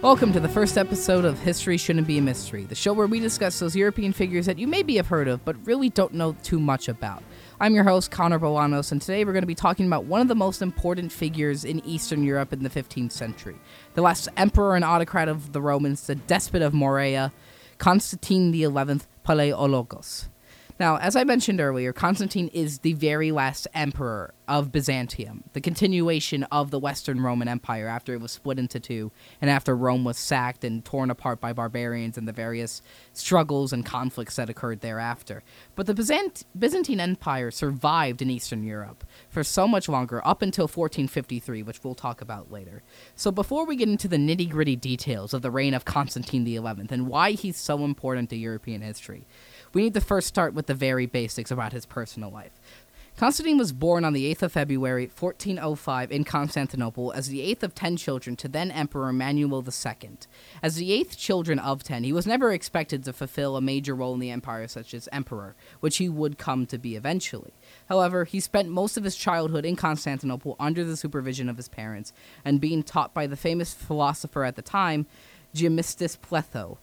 Welcome to the first episode of History Shouldn't Be a Mystery, the show where we discuss those European figures that you maybe have heard of, but really don't know too much about. I'm your host, Connor Bolanos, and today we're going to be talking about one of the most important figures in Eastern Europe in the 15th century. The last emperor and autocrat of the Romans, the despot of Morea, Constantine XI Palaiologos. Now, as I mentioned earlier, Constantine is the very last emperor of Byzantium, the continuation of the Western Roman Empire after it was split into two, and after Rome was sacked and torn apart by barbarians and the various struggles and conflicts that occurred thereafter. But the Byzant- Byzantine Empire survived in Eastern Europe for so much longer, up until 1453, which we'll talk about later. So before we get into the nitty gritty details of the reign of Constantine XI and why he's so important to European history, we need to first start with the very basics about his personal life. Constantine was born on the 8th of February, 1405, in Constantinople as the eighth of ten children to then Emperor Manuel II. As the eighth children of ten, he was never expected to fulfill a major role in the empire, such as emperor, which he would come to be eventually. However, he spent most of his childhood in Constantinople under the supervision of his parents and being taught by the famous philosopher at the time, Gemistus Pletho.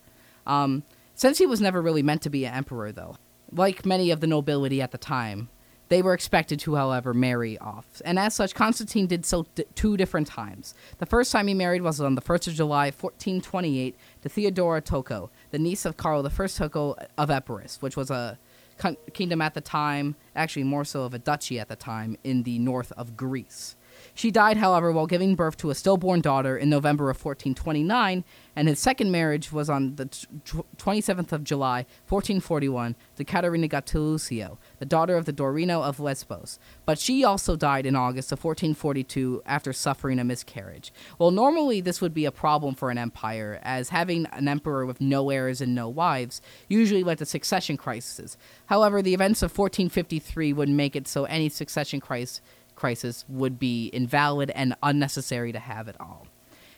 Um, since he was never really meant to be an emperor, though, like many of the nobility at the time, they were expected to, however, marry off. And as such, Constantine did so d- two different times. The first time he married was on the 1st of July, 1428, to Theodora Tocco, the niece of Karl I Tocco of Epirus, which was a con- kingdom at the time, actually more so of a duchy at the time, in the north of Greece. She died, however, while giving birth to a stillborn daughter in November of 1429, and his second marriage was on the tw- 27th of July, 1441, to Caterina Gattilusio, the daughter of the Dorino of Lesbos. But she also died in August of 1442 after suffering a miscarriage. Well, normally this would be a problem for an empire, as having an emperor with no heirs and no wives usually led to succession crises. However, the events of 1453 would make it so any succession crisis crisis would be invalid and unnecessary to have at all.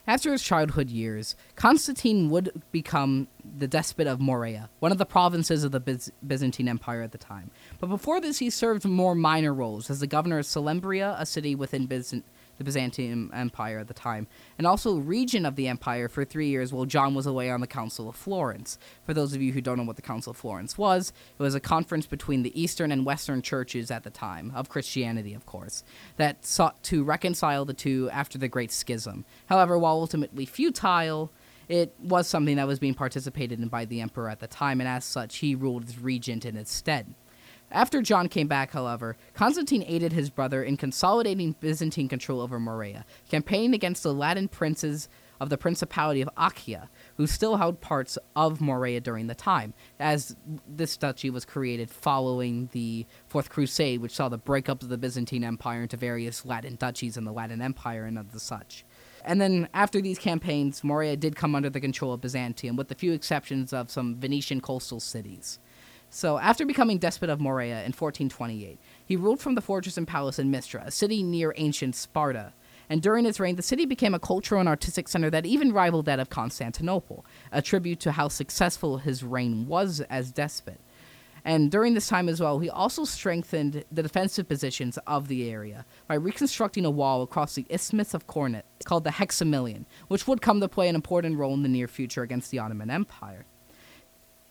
After his childhood years, Constantine would become the despot of Morea, one of the provinces of the Byzantine Empire at the time. But before this, he served more minor roles as the governor of Selymbria, a city within Byzantium the Byzantine Empire at the time, and also regent of the empire for three years while John was away on the Council of Florence. For those of you who don't know what the Council of Florence was, it was a conference between the Eastern and Western churches at the time, of Christianity, of course, that sought to reconcile the two after the Great Schism. However, while ultimately futile, it was something that was being participated in by the emperor at the time, and as such, he ruled as regent in its stead. After John came back, however, Constantine aided his brother in consolidating Byzantine control over Morea, campaigning against the Latin princes of the Principality of Achaia, who still held parts of Morea during the time, as this duchy was created following the Fourth Crusade, which saw the breakup of the Byzantine Empire into various Latin duchies in the Latin Empire and of the such. And then after these campaigns, Morea did come under the control of Byzantium, with the few exceptions of some Venetian coastal cities. So, after becoming despot of Morea in 1428, he ruled from the fortress and palace in Mistra, a city near ancient Sparta. And during his reign, the city became a cultural and artistic center that even rivaled that of Constantinople, a tribute to how successful his reign was as despot. And during this time as well, he also strengthened the defensive positions of the area by reconstructing a wall across the Isthmus of Corinth called the Hexamilion, which would come to play an important role in the near future against the Ottoman Empire.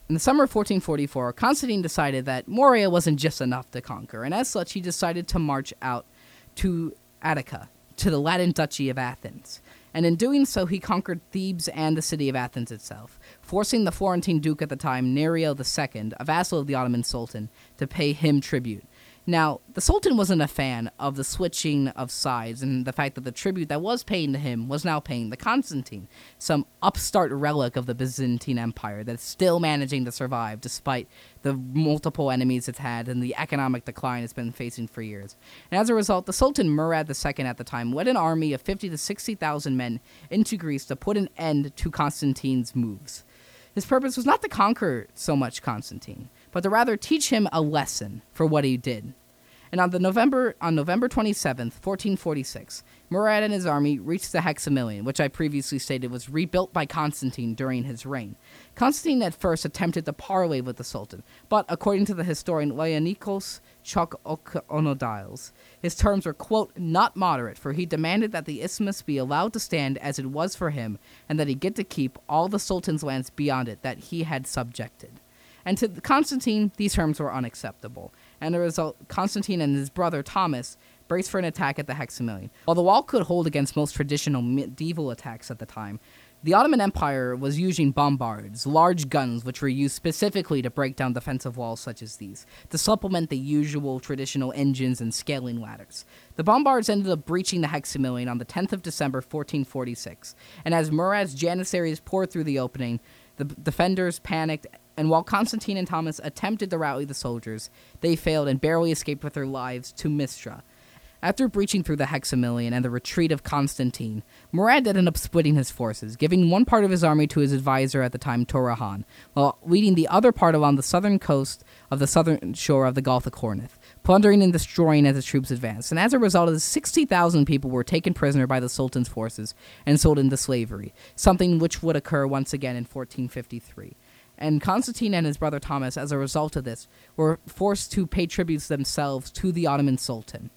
In the summer of 1444, Constantine decided that Morea wasn't just enough to conquer, and as such, he decided to march out to Attica, to the Latin Duchy of Athens. And in doing so, he conquered Thebes and the city of Athens itself, forcing the Florentine duke at the time, Nerio II, a vassal of the Ottoman Sultan, to pay him tribute. Now, the Sultan wasn't a fan of the switching of sides and the fact that the tribute that was paying to him was now paying to Constantine, some upstart relic of the Byzantine Empire that's still managing to survive despite the multiple enemies it's had and the economic decline it's been facing for years. And as a result, the Sultan Murad II at the time led an army of 50 to 60,000 men into Greece to put an end to Constantine's moves. His purpose was not to conquer so much Constantine, but to rather teach him a lesson for what he did. And on the November on November 27th, 1446, Murad and his army reached the Hexamilion, which I previously stated was rebuilt by Constantine during his reign. Constantine at first attempted to parley with the Sultan, but according to the historian Laonikos Chalkokondyles, his terms were, quote, not moderate, for he demanded that the isthmus be allowed to stand as it was for him, and that he get to keep all the Sultan's lands beyond it that he had subjected. And to Constantine, these terms were unacceptable, and the result, Constantine and his brother Thomas braced for an attack at the Hexamilion. While the wall could hold against most traditional medieval attacks at the time, the Ottoman Empire was using bombards, large guns which were used specifically to break down defensive walls such as these, to supplement the usual traditional engines and scaling ladders. The bombards ended up breaching the Hexamilion on the 10th of December 1446, and as Murad's janissaries poured through the opening, the defenders panicked, and while Constantine and Thomas attempted to rally the soldiers, they failed and barely escaped with their lives to Mistra, after breaching through the Hexamilion and the retreat of Constantine, Murad ended up splitting his forces, giving one part of his army to his advisor at the time, Turahan, while leading the other part along the southern coast of the southern shore of the Gulf of Corinth, plundering and destroying as his troops advanced. And as a result, 60,000 people were taken prisoner by the Sultan's forces and sold into slavery, something which would occur once again in 1453 and Constantine and his brother Thomas, as a result of this, were forced to pay tributes themselves to the Ottoman Sultan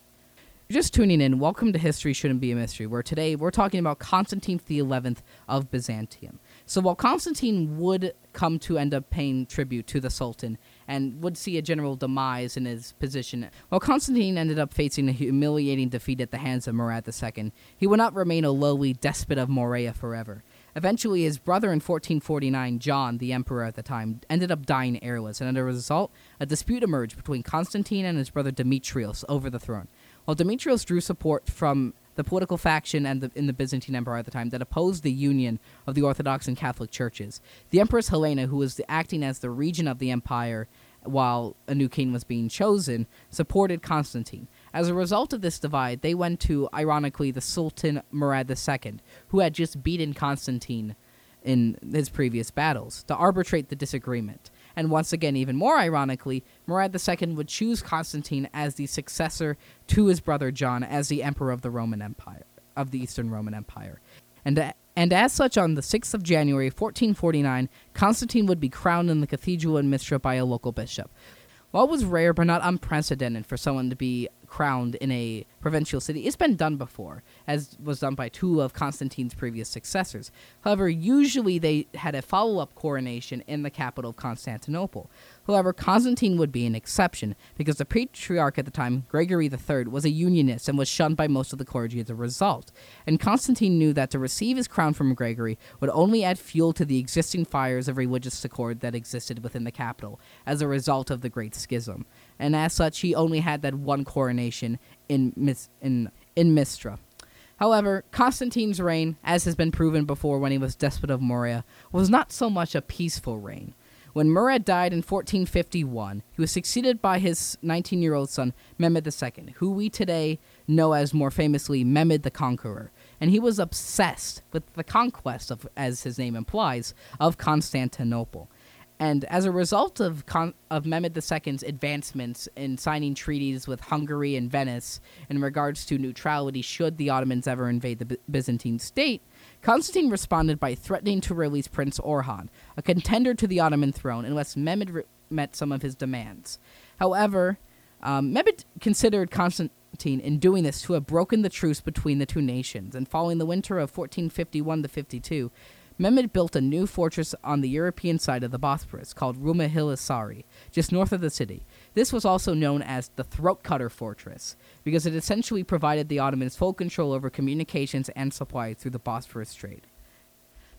you're just tuning in, welcome to History Shouldn't Be a Mystery, where today we're talking about Constantine the Eleventh of Byzantium. So while Constantine would come to end up paying tribute to the Sultan and would see a general demise in his position, while Constantine ended up facing a humiliating defeat at the hands of Murad II, he would not remain a lowly despot of Morea forever. Eventually, his brother in 1449, John, the emperor at the time, ended up dying heirless, and as a result, a dispute emerged between Constantine and his brother Demetrius over the throne. While Demetrius drew support from the political faction and the, in the Byzantine Empire at the time that opposed the union of the Orthodox and Catholic churches, the Empress Helena, who was acting as the regent of the empire while a new king was being chosen, supported Constantine. As a result of this divide, they went to, ironically, the Sultan Murad II, who had just beaten Constantine in his previous battles, to arbitrate the disagreement. And once again, even more ironically, Murad II would choose Constantine as the successor to his brother John as the emperor of the Roman Empire, of the Eastern Roman Empire. And, and as such, on the 6th of January 1449, Constantine would be crowned in the cathedral in Mistra by a local bishop. It was rare but not unprecedented for someone to be crowned in a provincial city. It's been done before, as was done by two of Constantine's previous successors. However, usually they had a follow up coronation in the capital of Constantinople. However, Constantine would be an exception because the patriarch at the time, Gregory III, was a unionist and was shunned by most of the clergy as a result. And Constantine knew that to receive his crown from Gregory would only add fuel to the existing fires of religious discord that existed within the capital as a result of the Great Schism. And as such, he only had that one coronation in, Mis- in, in Mistra. However, Constantine's reign, as has been proven before when he was despot of Morea, was not so much a peaceful reign. When Murad died in 1451, he was succeeded by his 19 year old son, Mehmed II, who we today know as more famously Mehmed the Conqueror. And he was obsessed with the conquest of, as his name implies, of Constantinople. And as a result of, Con- of Mehmed II's advancements in signing treaties with Hungary and Venice in regards to neutrality should the Ottomans ever invade the B- Byzantine state, Constantine responded by threatening to release Prince Orhan, a contender to the Ottoman throne, unless Mehmed re- met some of his demands. However, um, Mehmed considered Constantine in doing this to have broken the truce between the two nations, and following the winter of 1451 to 52, Mehmed built a new fortress on the European side of the Bosporus called Rumelihisari, just north of the city. This was also known as the Throat Cutter Fortress, because it essentially provided the Ottomans full control over communications and supply through the Bosphorus Strait.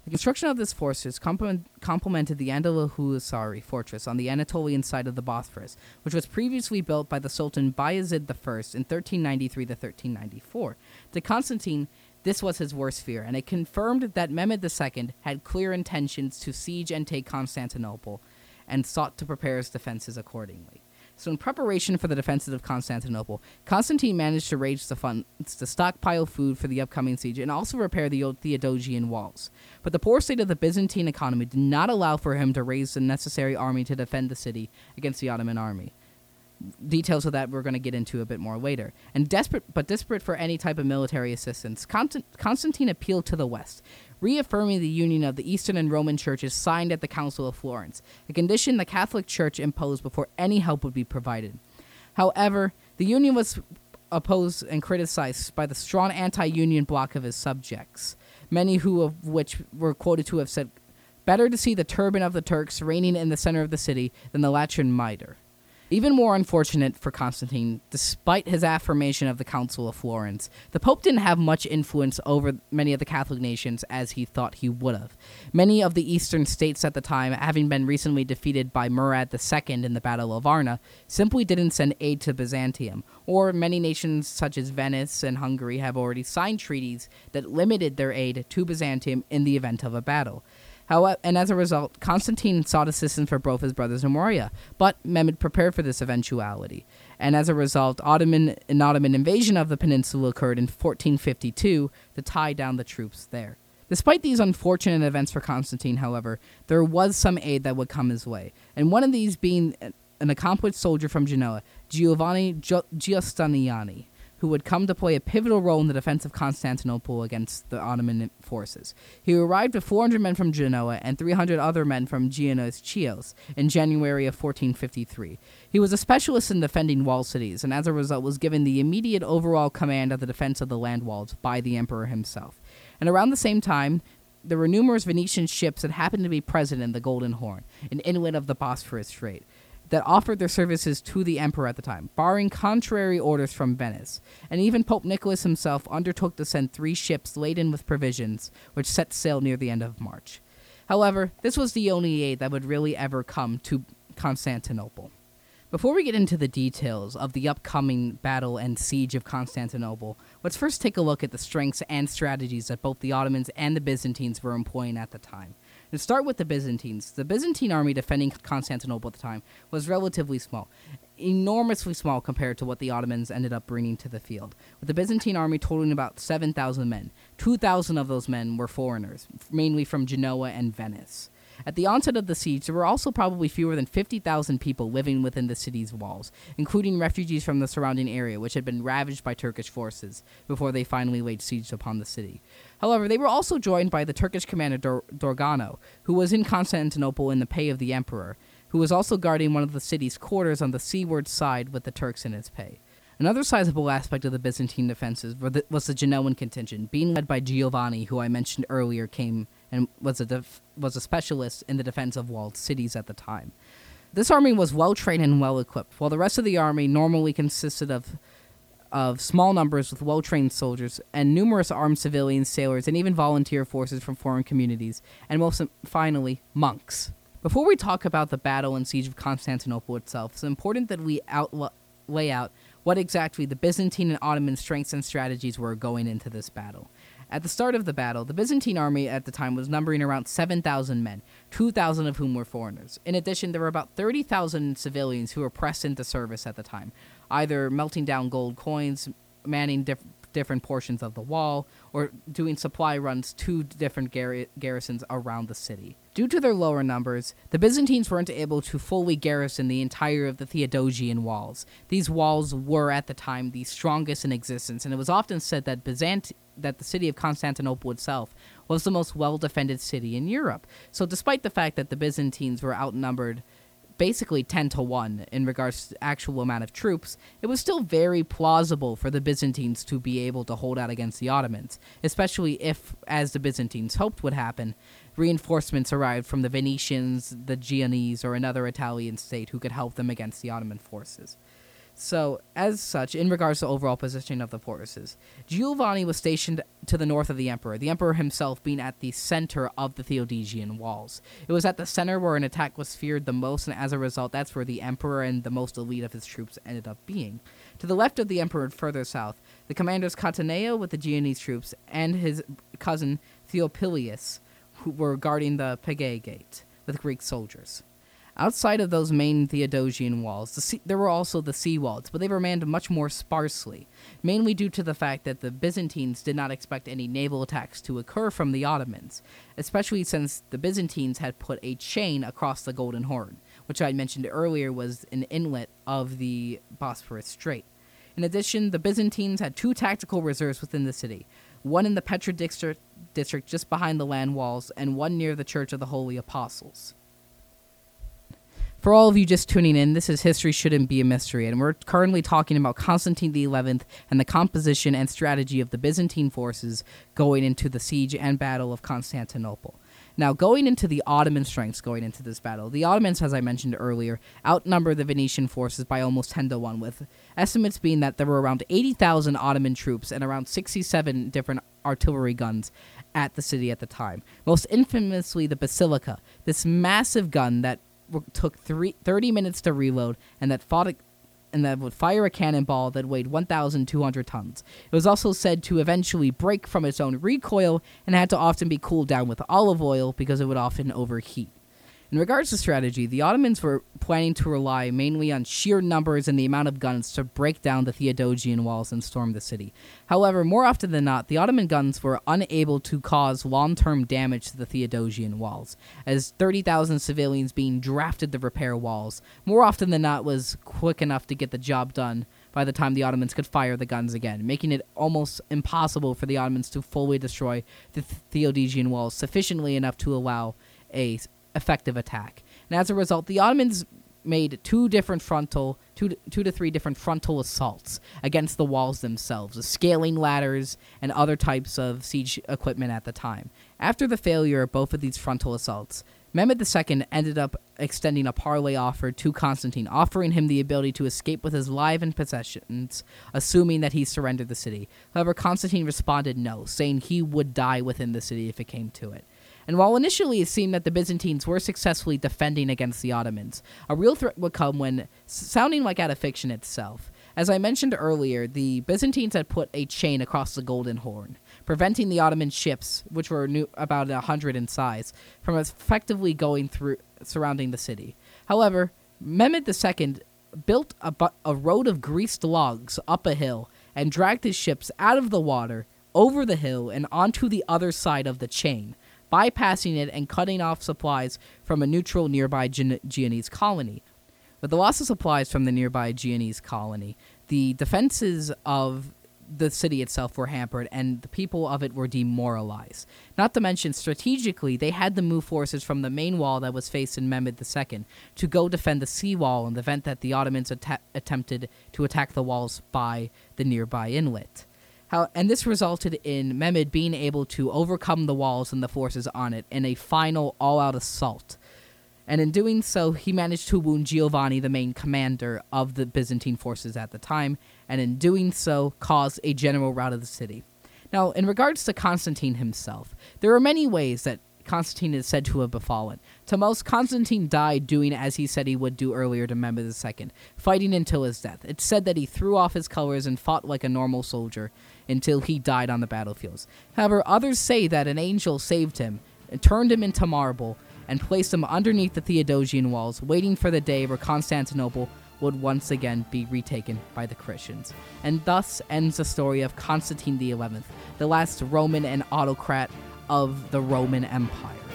The construction of this fortress complemented the Anadoluhisari fortress on the Anatolian side of the Bosphorus, which was previously built by the Sultan Bayezid I in 1393 to 1394. To Constantine, this was his worst fear, and it confirmed that Mehmed II had clear intentions to siege and take Constantinople, and sought to prepare his defenses accordingly. So, in preparation for the defenses of Constantinople, Constantine managed to raise the funds to stockpile food for the upcoming siege and also repair the old Theodosian walls. But the poor state of the Byzantine economy did not allow for him to raise the necessary army to defend the city against the Ottoman army. Details of that we're going to get into a bit more later. And desperate, but desperate for any type of military assistance, Constantine appealed to the West, reaffirming the union of the Eastern and Roman churches signed at the Council of Florence, a condition the Catholic Church imposed before any help would be provided. However, the union was opposed and criticized by the strong anti-union bloc of his subjects, many who of which were quoted to have said, "Better to see the turban of the Turks reigning in the center of the city than the Latin mitre." Even more unfortunate for Constantine, despite his affirmation of the Council of Florence, the Pope didn't have much influence over many of the Catholic nations as he thought he would have. Many of the eastern states at the time, having been recently defeated by Murad II in the Battle of Varna, simply didn't send aid to Byzantium, or many nations such as Venice and Hungary have already signed treaties that limited their aid to Byzantium in the event of a battle. However, and as a result, Constantine sought assistance for both his brothers in Morea, but Mehmed prepared for this eventuality. And as a result, Ottoman an Ottoman invasion of the peninsula occurred in 1452 to tie down the troops there. Despite these unfortunate events for Constantine, however, there was some aid that would come his way, and one of these being an accomplished soldier from Genoa, Giovanni Giustiniani who would come to play a pivotal role in the defense of Constantinople against the Ottoman forces. He arrived with 400 men from Genoa and 300 other men from Genoa's Chios in January of 1453. He was a specialist in defending walled cities, and as a result was given the immediate overall command of the defense of the land walls by the emperor himself. And around the same time, there were numerous Venetian ships that happened to be present in the Golden Horn, an inlet of the Bosphorus Strait that offered their services to the emperor at the time, barring contrary orders from Venice. And even Pope Nicholas himself undertook to send three ships laden with provisions, which set sail near the end of March. However, this was the only aid that would really ever come to Constantinople. Before we get into the details of the upcoming battle and siege of Constantinople, let's first take a look at the strengths and strategies that both the Ottomans and the Byzantines were employing at the time. And start with the Byzantines. The Byzantine army defending Constantinople at the time was relatively small, enormously small compared to what the Ottomans ended up bringing to the field. With the Byzantine army totaling about 7,000 men, 2,000 of those men were foreigners, mainly from Genoa and Venice. At the onset of the siege, there were also probably fewer than 50,000 people living within the city's walls, including refugees from the surrounding area, which had been ravaged by Turkish forces before they finally laid siege upon the city. However, they were also joined by the Turkish commander Dor- Dorgano, who was in Constantinople in the pay of the emperor, who was also guarding one of the city's quarters on the seaward side with the Turks in his pay. Another sizable aspect of the Byzantine defenses was the Genoan contingent, being led by Giovanni, who I mentioned earlier came and was a def- was a specialist in the defense of walled cities at the time. This army was well trained and well equipped, while the rest of the army normally consisted of of small numbers with well trained soldiers and numerous armed civilians, sailors, and even volunteer forces from foreign communities, and most finally, monks. Before we talk about the battle and siege of Constantinople itself, it's important that we out- lay out what exactly the Byzantine and Ottoman strengths and strategies were going into this battle. At the start of the battle, the Byzantine army at the time was numbering around 7,000 men, 2,000 of whom were foreigners. In addition, there were about 30,000 civilians who were pressed into service at the time, either melting down gold coins, manning diff- different portions of the wall, or doing supply runs to different gar- garrisons around the city. Due to their lower numbers, the Byzantines weren't able to fully garrison the entire of the Theodosian walls. These walls were at the time the strongest in existence, and it was often said that Byzant- that the city of Constantinople itself was the most well-defended city in Europe. So despite the fact that the Byzantines were outnumbered basically 10 to 1 in regards to actual amount of troops, it was still very plausible for the Byzantines to be able to hold out against the Ottomans, especially if, as the Byzantines hoped would happen, reinforcements arrived from the Venetians, the Genoese, or another Italian state who could help them against the Ottoman forces. So, as such, in regards to overall positioning of the forces, Giovanni was stationed to the north of the emperor, the emperor himself being at the center of the Theodosian walls. It was at the center where an attack was feared the most, and as a result, that's where the emperor and the most elite of his troops ended up being. To the left of the emperor, further south, the commanders Cataneo with the Genoese troops and his cousin Theophilus, who were guarding the Pagae Gate with Greek soldiers. Outside of those main Theodosian walls, the sea, there were also the sea walls, but they were manned much more sparsely, mainly due to the fact that the Byzantines did not expect any naval attacks to occur from the Ottomans, especially since the Byzantines had put a chain across the Golden Horn, which I mentioned earlier was an inlet of the Bosphorus Strait. In addition, the Byzantines had two tactical reserves within the city one in the Petra district, district just behind the land walls, and one near the Church of the Holy Apostles. For all of you just tuning in, this is History Shouldn't Be a Mystery, and we're currently talking about Constantine XI and the composition and strategy of the Byzantine forces going into the siege and battle of Constantinople. Now, going into the Ottoman strengths going into this battle, the Ottomans, as I mentioned earlier, outnumber the Venetian forces by almost 10 to 1, with estimates being that there were around 80,000 Ottoman troops and around 67 different artillery guns at the city at the time. Most infamously, the Basilica, this massive gun that took three, 30 minutes to reload and that fought a, and that would fire a cannonball that weighed 1,200 tons. It was also said to eventually break from its own recoil and had to often be cooled down with olive oil because it would often overheat. In regards to strategy, the Ottomans were planning to rely mainly on sheer numbers and the amount of guns to break down the Theodosian walls and storm the city. However, more often than not, the Ottoman guns were unable to cause long term damage to the Theodosian walls, as 30,000 civilians being drafted to repair walls more often than not was quick enough to get the job done by the time the Ottomans could fire the guns again, making it almost impossible for the Ottomans to fully destroy the Theodosian walls sufficiently enough to allow a effective attack. And as a result, the Ottomans made two different frontal two to, two to three different frontal assaults against the walls themselves, scaling ladders and other types of siege equipment at the time. After the failure of both of these frontal assaults, Mehmed II ended up extending a parley offer to Constantine, offering him the ability to escape with his life and possessions, assuming that he surrendered the city. However, Constantine responded no, saying he would die within the city if it came to it. And while initially it seemed that the Byzantines were successfully defending against the Ottomans, a real threat would come when, sounding like out of fiction itself, as I mentioned earlier, the Byzantines had put a chain across the Golden Horn, preventing the Ottoman ships, which were new, about a hundred in size, from effectively going through surrounding the city. However, Mehmed II built a, bu- a road of greased logs up a hill and dragged his ships out of the water, over the hill, and onto the other side of the chain, bypassing it and cutting off supplies from a neutral nearby Genoese colony. With the loss of supplies from the nearby Genoese colony, the defenses of the city itself were hampered and the people of it were demoralized. Not to mention, strategically, they had to move forces from the main wall that was facing Mehmed II to go defend the seawall in the event that the Ottomans att- attempted to attack the walls by the nearby inlet. How, and this resulted in Mehmed being able to overcome the walls and the forces on it in a final all out assault. And in doing so, he managed to wound Giovanni, the main commander of the Byzantine forces at the time, and in doing so, caused a general rout of the city. Now, in regards to Constantine himself, there are many ways that Constantine is said to have befallen. To most, Constantine died doing as he said he would do earlier to Mehmed II, fighting until his death. It's said that he threw off his colors and fought like a normal soldier until he died on the battlefields. However, others say that an angel saved him turned him into marble and placed him underneath the Theodosian walls, waiting for the day where Constantinople would once again be retaken by the Christians. And thus ends the story of Constantine XI, the last Roman and autocrat of the Roman Empire.